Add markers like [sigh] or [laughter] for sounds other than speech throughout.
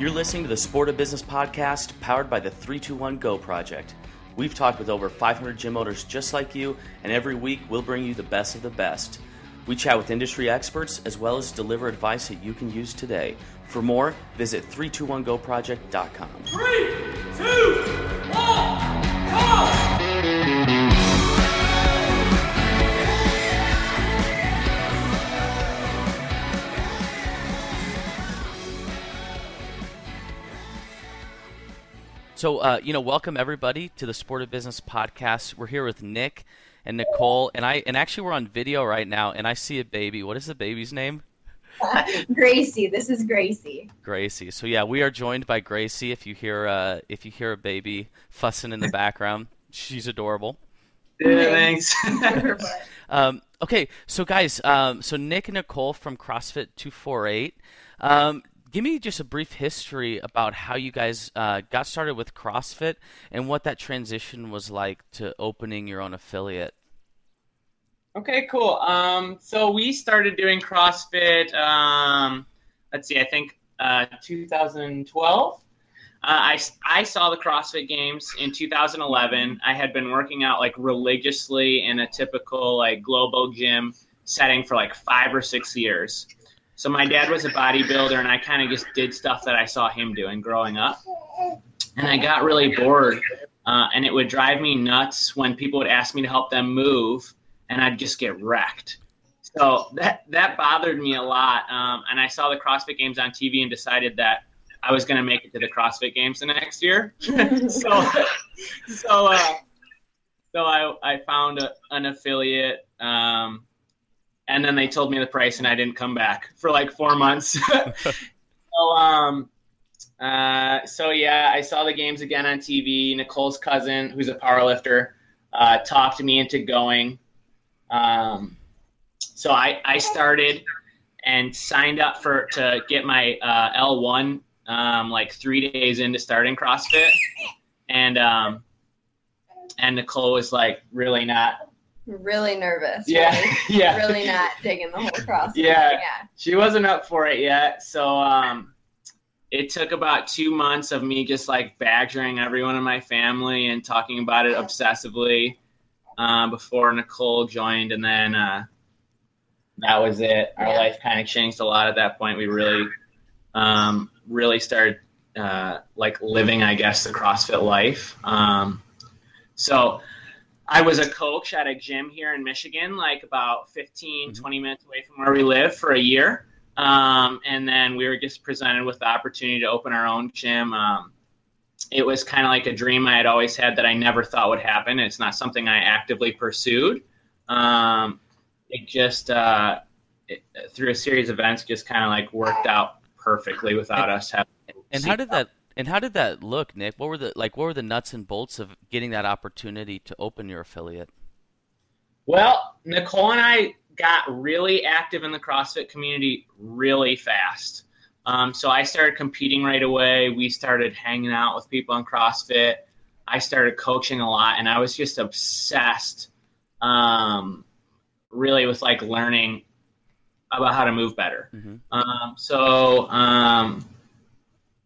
You're listening to the Sport of Business podcast powered by the 321 Go Project. We've talked with over 500 gym owners just like you, and every week we'll bring you the best of the best. We chat with industry experts as well as deliver advice that you can use today. For more, visit 321goproject.com. Three, two, one, go! So, uh, you know, welcome everybody to the Sport of Business podcast. We're here with Nick and Nicole, and I and actually we're on video right now, and I see a baby. What is the baby's name? [laughs] Gracie. This is Gracie. Gracie. So yeah, we are joined by Gracie. If you hear uh, if you hear a baby fussing in the background, she's adorable. Yeah, thanks. [laughs] [laughs] um, okay, so guys, um, so Nick and Nicole from CrossFit 248. Um, give me just a brief history about how you guys uh, got started with CrossFit and what that transition was like to opening your own affiliate. Okay, cool. Um, so we started doing CrossFit. Um, let's see, I think uh, 2012. Uh, I, I saw the CrossFit Games in 2011. I had been working out like religiously in a typical like globo gym setting for like five or six years. So my dad was a bodybuilder, and I kind of just did stuff that I saw him doing growing up. And I got really bored, uh, and it would drive me nuts when people would ask me to help them move, and I'd just get wrecked. So that that bothered me a lot. Um, and I saw the CrossFit Games on TV and decided that I was going to make it to the CrossFit Games the next year. [laughs] so so uh, so I I found a, an affiliate. Um, and then they told me the price and I didn't come back for like four months. [laughs] so um, uh, so yeah, I saw the games again on TV. Nicole's cousin, who's a powerlifter, uh, talked me into going. Um, so I I started and signed up for to get my uh, L1 um, like three days into starting CrossFit, and um, and Nicole was like really not really nervous. Yeah, really, [laughs] yeah. Really not digging the whole [laughs] cross. Yeah. yeah. She wasn't up for it yet, so um, it took about two months of me just like badgering everyone in my family and talking about it obsessively uh, before Nicole joined, and then uh, that was it. Our Yeah. life kind of changed a lot at that point. We really, um, really started uh, like living, I guess, the CrossFit life. Um, so I was a coach at a gym here in Michigan, like about 15, 20 minutes away from where we live for a year. Um, and then we were just presented with the opportunity to open our own gym. Um, it was kind of like a dream I had always had that I never thought would happen. It's not something I actively pursued. Um, it just, uh, it, through a series of events, just kind of like worked out perfectly without us having. And how did that and how did that look, Nick? What were the like what were the nuts and bolts of getting that opportunity to open your affiliate? Well, Nicole and I got really active in the CrossFit community really fast. Um, so I started competing right away. We started hanging out with people in CrossFit. I started coaching a lot, and I was just obsessed, um, really, with like learning about how to move better. Mhm. Um, so, um,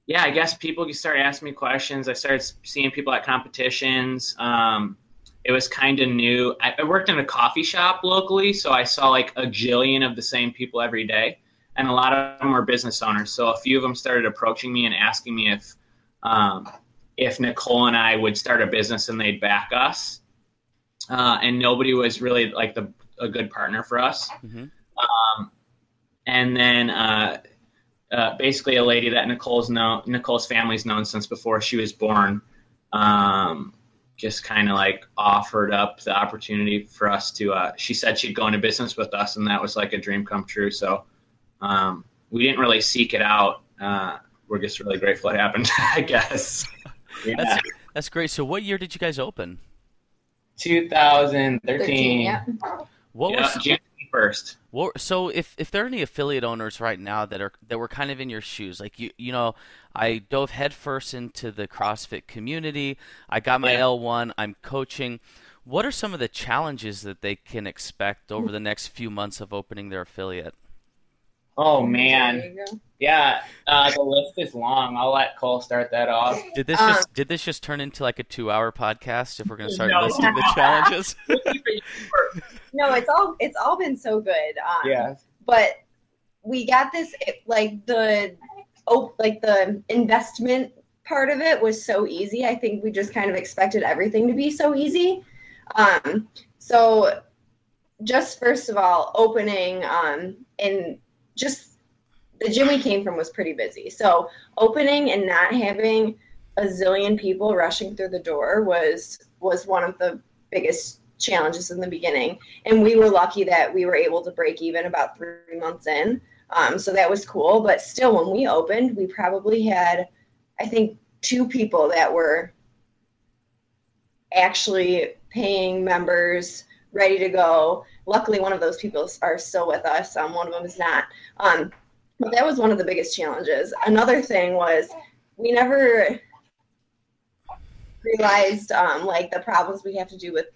yeah, I guess people started asking me questions. I started seeing people at competitions. Um, it was kind of new. I, I worked in a coffee shop locally, so I saw like a jillion of the same people every day, and a lot of them were business owners. So a few of them started approaching me and asking me if um, if Nicole and I would start a business and they'd back us. Uh, and nobody was really like the a good partner for us. Mhm. Um, and then uh, uh, basically a lady that Nicole's known, Nicole's family's known since before she was born. Um, just kind of like offered up the opportunity for us to. Uh, she said she'd go into business with us, and that was like a dream come true. So um, we didn't really seek it out. Uh, we're just really grateful it happened, [laughs] I guess. [laughs] Yeah. That's that's great. So what year did you guys open? 2013. 13, yeah. What Yeah, was June 1st. What, so if if there are any affiliate owners right now that are that were kind of in your shoes, like you you know, I dove headfirst into the CrossFit community. I got my Yeah. L1. I'm coaching. What are some of the challenges that they can expect over the next few months of opening their affiliate? Oh man, yeah. Uh, the list is long. I'll let Cole start that off. Did this Um, just did this just turn into like a two hour podcast if we're gonna start No. listing the challenges? [laughs] No, it's all it's all been so good. Um, yeah. but we got this it- like the oh like the investment part of it was so easy i think we just kind of expected everything to be so easy um so just first of all opening um and just the gym we came from was pretty busy. So opening and not having a zillion people rushing through the door was was one of the biggest challenges in the beginning. And we were lucky that we were able to break even about three months in. Um, so that was cool. But still when we opened we probably had i think two people that were actually paying members ready to go luckily one of those people are still with us. Um, one of them is not. Um, but that was one of the biggest challenges. Another thing was we never realized um, like the problems we have to do with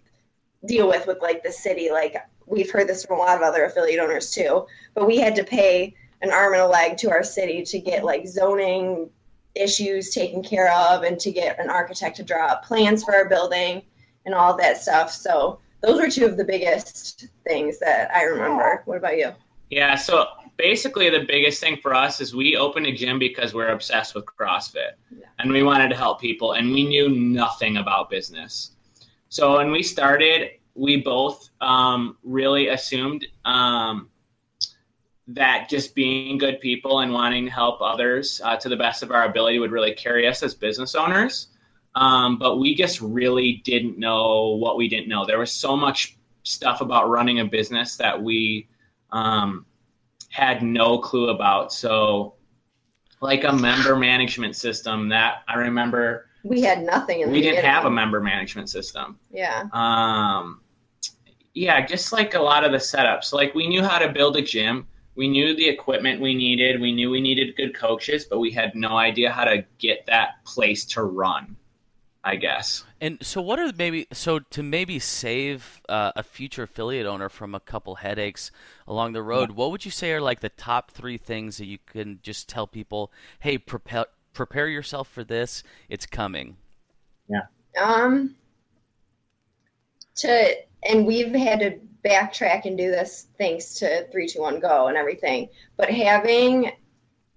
deal with with like the city. Like we've heard this from a lot of other affiliate owners too. But we had to pay an arm and a leg to our city to get like zoning issues taken care of and to get an architect to draw up plans for our building and all that stuff. So those were two of the biggest things that i remember what about you Yeah, so basically the biggest thing for us is we opened a gym because we're obsessed with CrossFit Yeah. and we wanted to help people and we knew nothing about business. So when we started, we both um, really assumed um, that just being good people and wanting to help others uh, to the best of our ability would really carry us as business owners. Um, but we just really didn't know what we didn't know. There was so much stuff about running a business that we um, had no clue about. So, like a member management system that I remember we had nothing in the we didn't have a member management system. yeah Um, yeah, just like a lot of the setups. Like we knew how to build a gym. We knew the equipment we needed. We knew we needed good coaches, but we had no idea how to get that place to run. I guess. And so, what are maybe so to maybe save uh, a future affiliate owner from a couple headaches along the road? What would you say are like the top three things that you can just tell people? Hey, prepare prepare yourself for this. It's coming. Yeah. Um, to and we've had to backtrack and do this thanks to three, two, one, go and everything. But having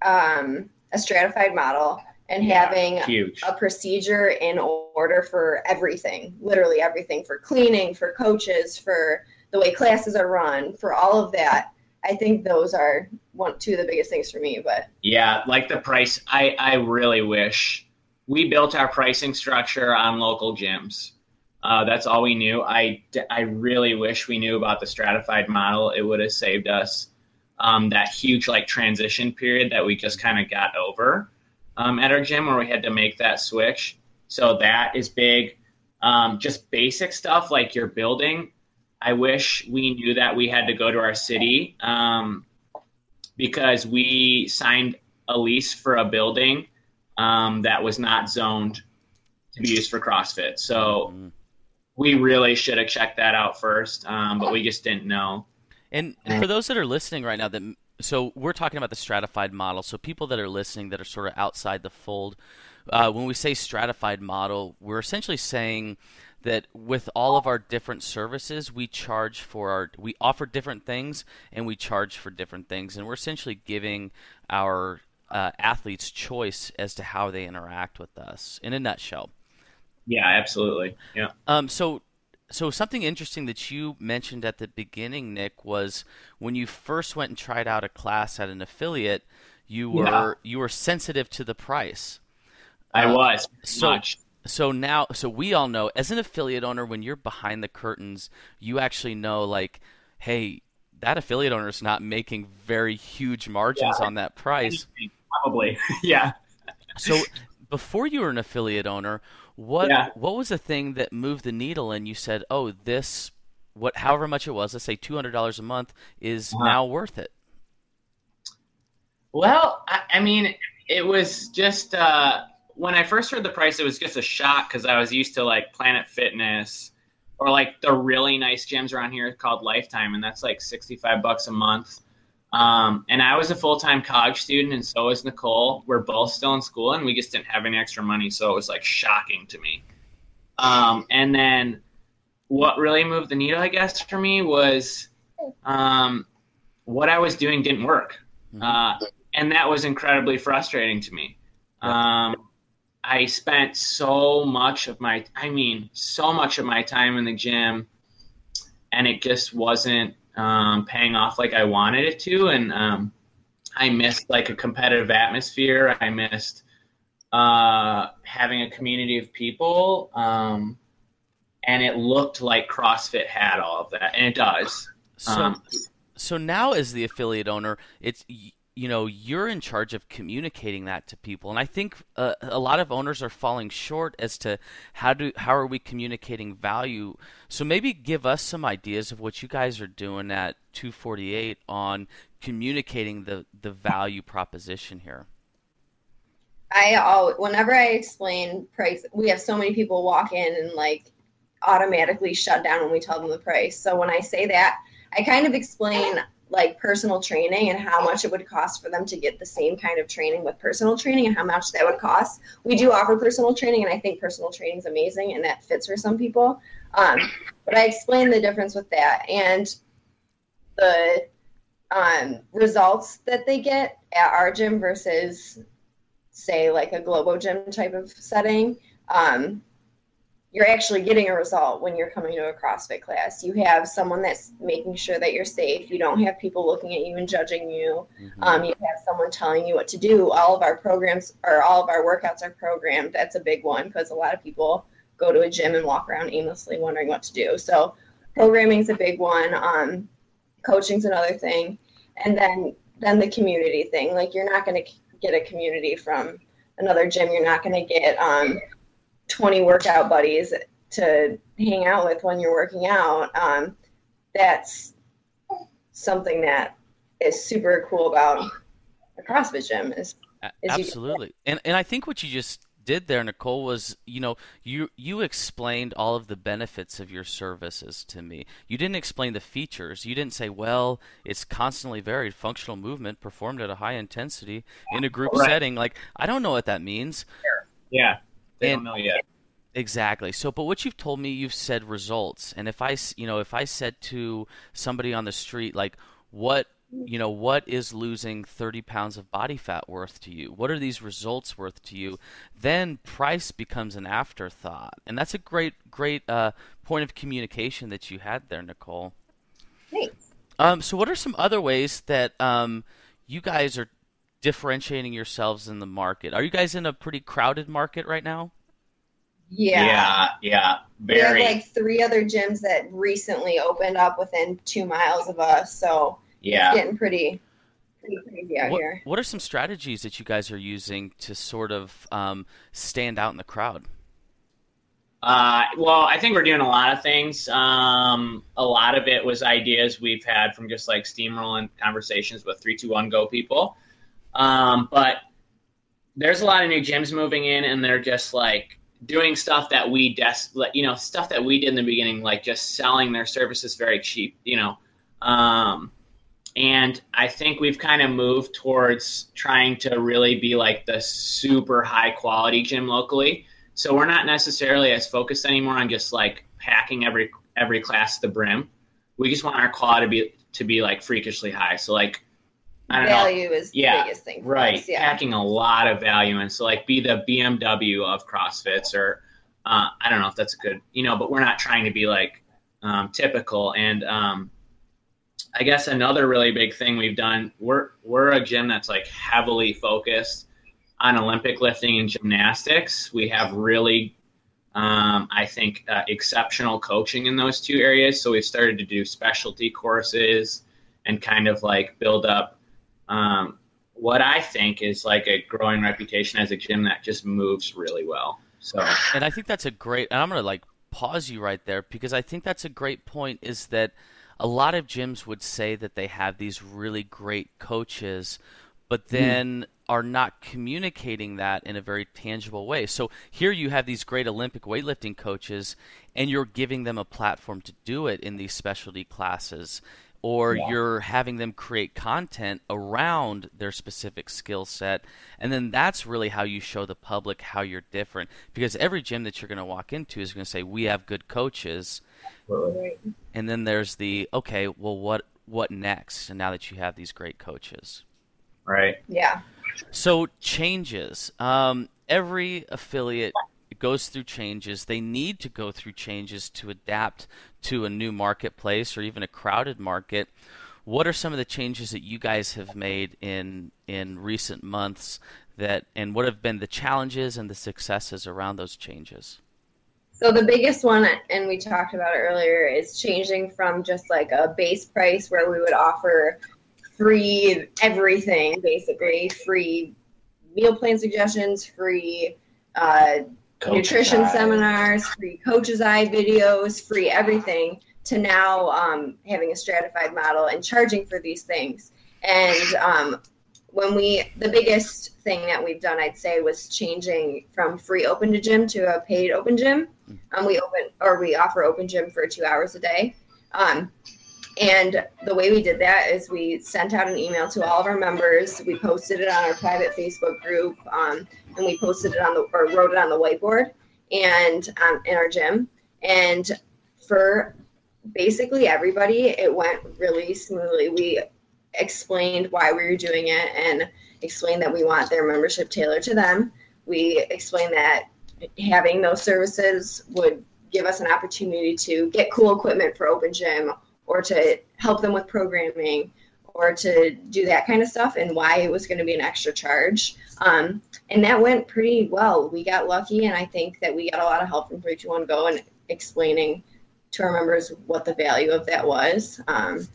um, a stratified model and having Huge. a procedure in order for everything, literally everything for cleaning, for coaches, for the way classes are run, for all of that. I think those are one, two of the biggest things for me. But Yeah, like the price. I, I really wish we built our pricing structure on local gyms. Uh, that's all we knew. I, I really wish we knew about the stratified model. It would have saved us um, that huge like transition period that we just kind of got over um, at our gym where we had to make that switch. So that is big. Um, just basic stuff like your building. I wish we knew that we had to go to our city. Um, because we signed a lease for a building um, that was not zoned to be used for CrossFit. So Mhm. we really should have checked that out first, um, but we just didn't know. And for those that are listening right now, that so we're talking about the stratified model. So people that are listening that are sort of outside the fold, uh, when we say stratified model, we're essentially saying that with all of our different services, we charge for our we offer different things and we charge for different things, and we're essentially giving our uh, athletes choice as to how they interact with us. In a nutshell. Yeah, absolutely. Yeah. Um, so, so something interesting that you mentioned at the beginning, Nick, was when you first went and tried out a class at an affiliate, you were Yeah. you were sensitive to the price. I Uh, was so- much. So now, so we all know, as an affiliate owner, when you're behind the curtains, you actually know, like, hey, that affiliate owner is not making very huge margins Yeah. on that price. Probably. [laughs] yeah. So before you were an affiliate owner, what Yeah. what was the thing that moved the needle and you said, "Oh, this what however much it was, let's say $200 a month is Uh-huh. now worth it." Well, I, I mean, it was just uh, when I first heard the price, it was just a shock because I was used to like Planet Fitness or like the really nice gyms around here called Lifetime, and that's like sixty-five bucks a month. Um, and I was a full time college student, and so was Nicole. We're both still in school, and we just didn't have any extra money, so it was like shocking to me. Um, and then what really moved the needle, I guess, for me was um, what I was doing didn't work. Mhm. Uh, and that was incredibly frustrating to me. Um, I spent so much of my, I mean, so much of my time in the gym, and it just wasn't um, paying off like I wanted it to. And um, I missed like a competitive atmosphere. I missed uh, having a community of people. Um, and it looked like CrossFit had all of that, and it does. So, Um, so now as the affiliate owner, it's you know you're in charge of communicating that to people, and I think uh, a lot of owners are falling short as to how do how are we communicating value. So maybe give us some ideas of what you guys are doing at 248 on communicating the the value proposition here. I all whenever I explain price, we have so many people walk in and like automatically shut down when we tell them the price. So when I say that, I kind of explain like personal training and how much it would cost for them to get the same kind of training with personal training and how much that would cost. We do offer personal training, and I think personal training is amazing and that fits for some people. Um, but I explain the difference with that and the um, results that they get at our gym versus say like a globo gym type of setting um, you're actually getting a result when you're coming to a crossfit class. You have someone that's making sure that you're safe. You don't have people looking at you and judging you. Mhm. um, you have someone telling you what to do. All of our programs or all of our workouts are programmed. That's a big one because a lot of people go to a gym and walk around aimlessly wondering what to do. So programming's a big one um, coaching's another thing. And then then the community thing. Like you're not going to get a community from another gym. You're not going to get um, 20 workout buddies to hang out with when you're working out um, that's something that is super cool about a CrossFit gym is A- is you- Absolutely. And and I think what you just did there, Nicole, was you know you you explained all of the benefits of your services to me. You didn't explain the features. You didn't say, well, it's constantly varied functional movement performed at a high intensity in a group Right. setting. Like I don't know what that means. yeah, they And- don't know yet. Exactly. So, but what you've told me, you've said results. And if I, s- you know, if I said to somebody on the street, like, what, you know, what is losing 30 pounds of body fat worth to you? What are these results worth to you? Then price becomes an afterthought. And that's a great, great uh, point of communication that you had there, Nicole. thanks Um, so, what are some other ways that um, you guys are differentiating yourselves in the market? Are you guys in a pretty crowded market right now? yeah, yeah, yeah, we have very. like three other gyms that recently opened up within two miles of us so yeah. it's getting pretty pretty crazy out what, here what are some strategies that you guys are using to sort of um, stand out in the crowd? Uh, well, I think we're doing a lot of things. Um, a lot of it was ideas we've had from just like steamrolling conversations with 321 Go people. Um, but there's a lot of new gyms moving in, and they're just like doing stuff that we des- you know, stuff that we did in the beginning, like just selling their services very cheap, you know. Um, and I think we've kind of moved towards trying to really be like the super high quality gym locally. So we're not necessarily as focused anymore on just like packing every every class to the brim. We just want our quality to be to be like freakishly high. So like I don't know, value is Yeah, the biggest thing for right? us, yeah Packing a lot of value and So like be the BMW of CrossFits, or uh, I don't know if that's a good, you know, but we're not trying to be like um, typical. And um, I guess another really big thing we've done, we're we're a gym that's like heavily focused on Olympic lifting and gymnastics. We have really, um, I think, uh, exceptional coaching in those two areas. So we've started to do specialty courses and kind of like build up um, what I think is like a growing reputation as a gym that just moves really well. So And I think that's a great. And I'm gonna like pause you right there because I think that's a great point. Is that a lot of gyms would say that they have these really great coaches, but then are not communicating that in a very tangible way. So here you have these great Olympic weightlifting coaches, and you're giving them a platform to do it in these specialty classes. Or Yeah. you're having them create content around their specific skill set and then that's really how you show the public how you're different because every gym that you're going to walk into is going to say we have good coaches and then there's the okay well what what next and now that you have these great coaches Right. Yeah. so changes. Um, every affiliate goes through changes. They need to go through changes to adapt to a new marketplace or even a crowded market. What are some of the changes that you guys have made in in recent months that and what have been the challenges and the successes around those changes? So the biggest one, and we talked about it earlier, is changing from just like a base price where we would offer free everything, basically free meal plan suggestions, free uh, nutrition eye. seminars, free coach's eye videos, free everything, to now um, having a stratified model and charging for these things. And um, when we, the biggest thing that we've done, I'd say, was changing from free open to gym to a paid open gym. Um, we open or we offer open gym for two hours a day. Um, and the way we did that is we sent out an email to all of our members. We posted it on our private Facebook group, um, and we posted it on the or wrote it on the whiteboard and um, in our gym. And for basically everybody, it went really smoothly. We explained why we were doing it and explained that we want their membership tailored to them. We explained that having those services would give us an opportunity to get cool equipment for open gym or to help them with programming or to do that kind of stuff and why it was going to be an extra charge. Um, and that went pretty well. We got lucky, and I think that we got a lot of help from 321 Go and explaining to our members what the value of that was. Um,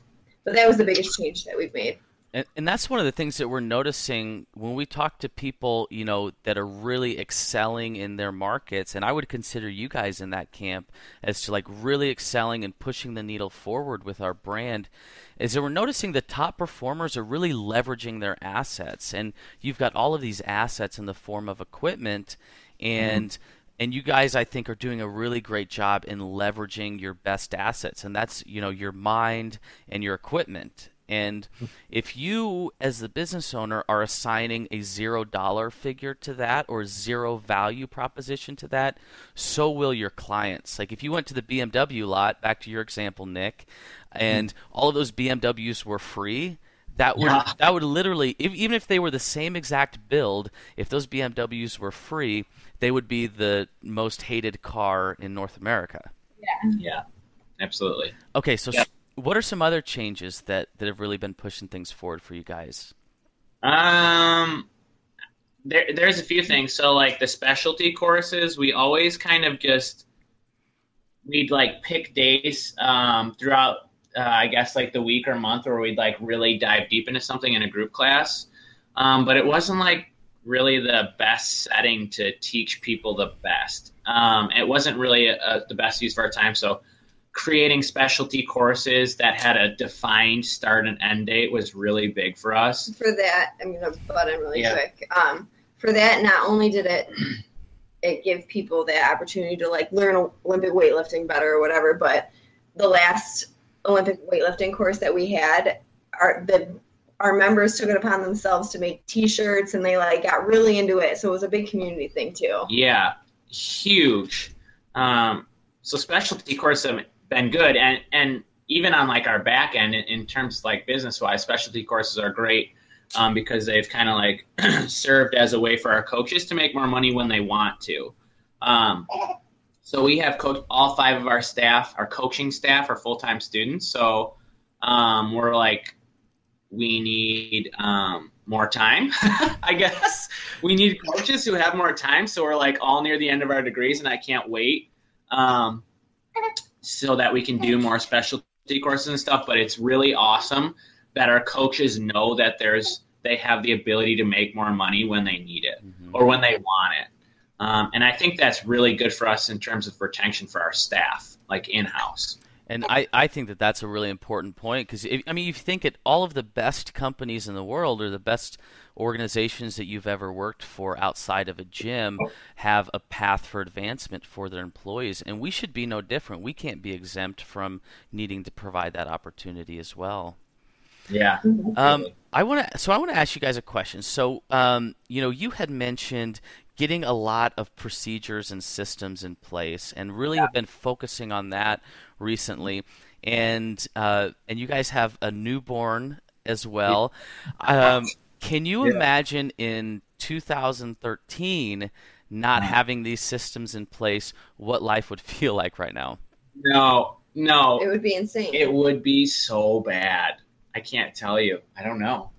but that was the biggest change that we've made. And, and that's one of the things that we're noticing when we talk to people, you know, that are really excelling in their markets. And I would consider you guys in that camp as to like really excelling and pushing the needle forward with our brand. Is that we're noticing the top performers are really leveraging their assets, and you've got all of these assets in the form of equipment, mm-hmm. and and you guys I think are doing a really great job in leveraging your best assets, and that's you know your mind and your equipment. And if you, as the business owner, are assigning a zero dollar figure to that or zero value proposition to that, so will your clients. Like if you went to the BMW lot, back to your example, Nick, and all of those BMWs were free, that would Yeah. that would literally, if, even if they were the same exact build, if those BMWs were free, they would be the most hated car in North America. Yeah. Yeah. Absolutely. Okay, so Yeah. What are some other changes that, that have really been pushing things forward for you guys? Um, there, there's a few things. So, like the specialty courses, we always kind of just we'd like pick days um, throughout, uh, I guess, like the week or month, where we'd like really dive deep into something in a group class. Um, but it wasn't like really the best setting to teach people the best. Um, it wasn't really uh the best use of our time. So, creating specialty courses that had a defined start and end date was really big for us. for that, I'm gonna butt in really Yeah. quick. Um, for that, not only did it it give people the opportunity to like learn Olympic weightlifting better or whatever, but the last Olympic weightlifting course that we had, our the our members took it upon themselves to make T-shirts, and they like got really into it. So it was a big community thing too. Yeah, huge. Um, so specialty courses have been good, and and even on like our back end in, in terms like business wise, specialty courses are great um, because they've kind of like [clears throat] served as a way for our coaches to make more money when they want to. Um, so we have coach all five of our staff, our coaching staff, are full time students. So um, we're like we need um, more time, [laughs] I guess. We need coaches who have more time. So we're like all near the end of our degrees, and I can't wait um, so that we can do more specialty courses and stuff. But it's really awesome that our coaches know that there's they have the ability to make more money when they need it or when they want it. Um, and I think that's really good for us in terms of retention for our staff, like in house. And I, I think that that's a really important point because I mean you think it all of the best companies in the world or the best organizations that you've ever worked for outside of a gym have a path for advancement for their employees and we should be no different. We can't be exempt from needing to provide that opportunity as well. Yeah. Um, I want to. So I want to ask you guys a question. So, um, you know, you had mentioned getting a lot of procedures and systems in place, and really Yeah. have been focusing on that recently. And uh, and you guys have a newborn as well. Um, can you Yeah. imagine in 2013 not Mm. having these systems in place, what life would [laughs] feel like right now? No, no, It would be insane. it would be so bad. I can't tell you. I don't know.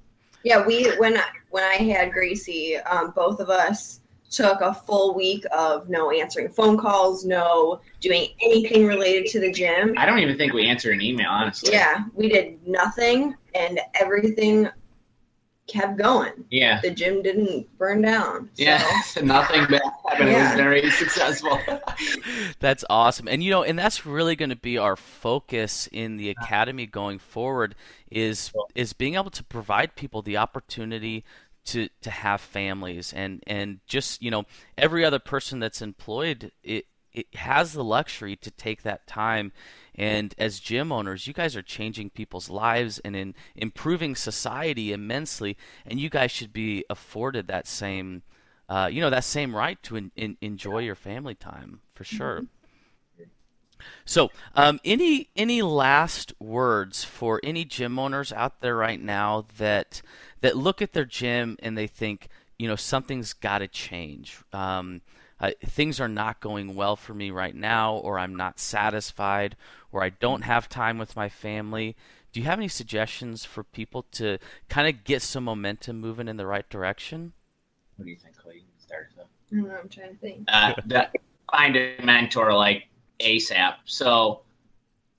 Yeah, we when I, when I had Gracie, um, both of us took a full week of no answering phone calls, no doing anything related to the gym. I don't even think we answered an email, honestly. Yeah, we did nothing, and everything kept going. Yeah. The gym didn't burn down. So. Yeah. [laughs] Nothing bad happened. It was very successful. [laughs] That's awesome. And you know, and that's really going to be our focus in the academy going forward is is being able to provide people the opportunity to to have families and and just, you know, every other person that's employed it it has the luxury to take that time and as gym owners you guys are changing people's lives and in improving society immensely and you guys should be afforded that same uh, you know that same right to en- en- enjoy your family time for sure. So, um, any any last words for any gym owners out there right now that that look at their gym and they think, you know, something's got to change. Um, uh, things are not going well for me right now, or I'm not satisfied, or I don't have time with my family. Do you have any suggestions for people to kind of get some momentum moving in the right direction? What do you think, Clay? Start us off. I'm trying to think. uh, that find a mentor like ASAP. So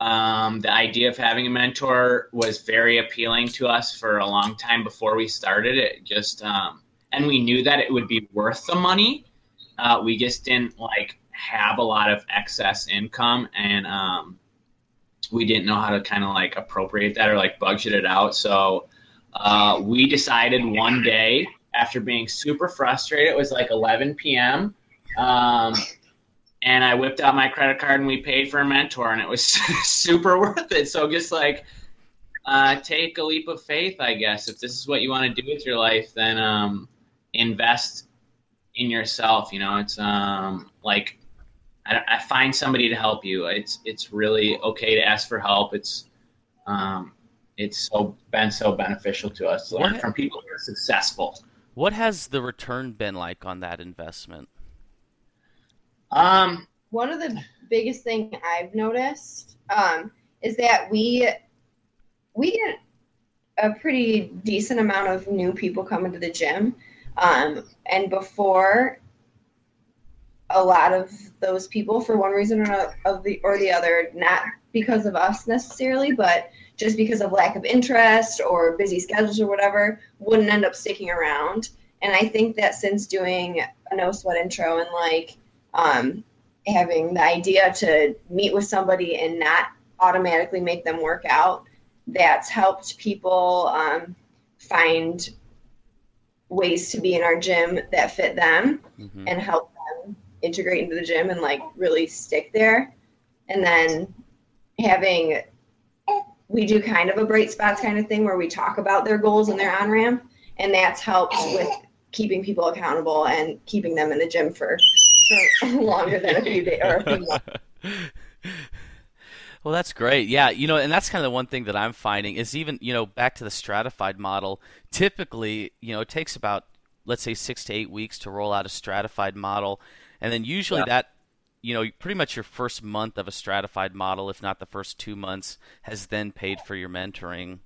um, the idea of having a mentor was very appealing to us for a long time before we started it. Just um, and we knew that it would be worth the money. Uh, we just didn't like have a lot of excess income, and um, we didn't know how to kind of like appropriate that or like budget it out. So uh, we decided one day after being super frustrated, it was like 11 p.m. Um, and I whipped out my credit card and we paid for a mentor, and it was [laughs] super worth it. So just like uh, take a leap of faith, I guess. If this is what you want to do with your life, then um, invest in yourself. You know, it's um, like I, I find somebody to help you. It's it's really okay to ask for help. It's um, it's so been so beneficial to us to learn What- from people who are successful. What has the return been like on that investment? Um, one of the biggest thing I've noticed um, is that we we get a pretty decent amount of new people coming to the gym, um, and before a lot of those people, for one reason or of the or the other, not because of us necessarily, but just because of lack of interest or busy schedules or whatever, wouldn't end up sticking around. And I think that since doing a no sweat intro and like um, having the idea to meet with somebody and not automatically make them work out that's helped people um, find ways to be in our gym that fit them hmm and help them integrate into the gym and like really stick there and then having we do kind of a bright spots kind of thing where we talk about their goals and their on ramp and that's helped with keeping people accountable and keeping them in the gym for, for [laughs] longer than a few days or a few months. [laughs] Well, that's great. Yeah, you know, and that's kind of the one thing that I'm finding is even, you know, back to the stratified model, typically, you know, it takes about, let's say, six to eight weeks to roll out a stratified model. And then usually Yeah. that, you know, pretty much your first month of a stratified model, if not the first two months, has then paid for your mentoring.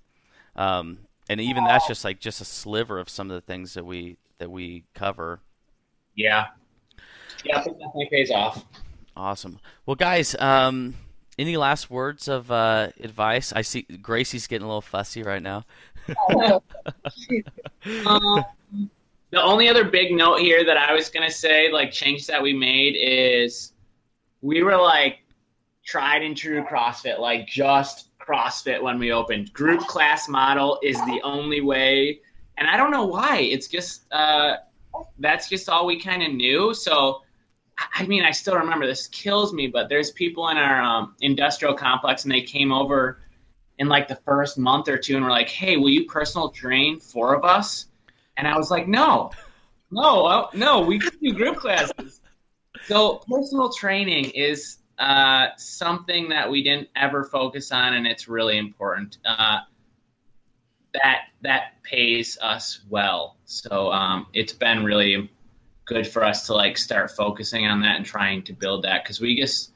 Um, and even that's just like just a sliver of some of the things that we that we cover. yeah, yeah, it definitely pays off. Awesome. Well, guys, um, any last words of uh, advice? I see Gracie's getting a little fussy right now. [laughs] Um, the only other big note here that I was gonna say, like change that we made is we were like tried and true CrossFit, like just CrossFit when we opened. Group class model is the only way, and I don't know why. It's just uh, that's just all we kind of knew. So, I mean, I still remember this kills me, but there's people in our um, industrial complex, and they came over in like the first month or two, and were like, "Hey, will you personal train four of us?" And I was like, "No, no, uh, no, we do group classes." So personal training is uh, something that we didn't ever focus on, and it's really important. Uh, that that pays us well, so um, it's been really good for us to like start focusing on that and trying to build that because we just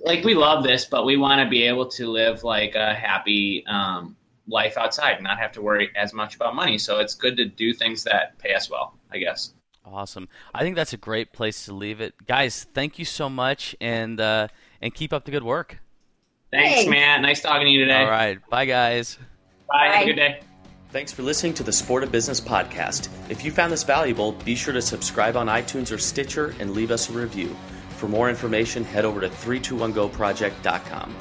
like we love this, but we want to be able to live like a happy um, life outside and not have to worry as much about money. So it's good to do things that pay us well, I guess. Awesome. I think that's a great place to leave it, guys. Thank you so much, and uh, and keep up the good work. Thanks, Thanks. Matt. Nice talking to you today. All right, bye, guys. Bye. Have a Bye. good day. Thanks for listening to the Sport of Business podcast. If you found this valuable, be sure to subscribe on iTunes or Stitcher and leave us a review. For more information, head over to 321goproject.com.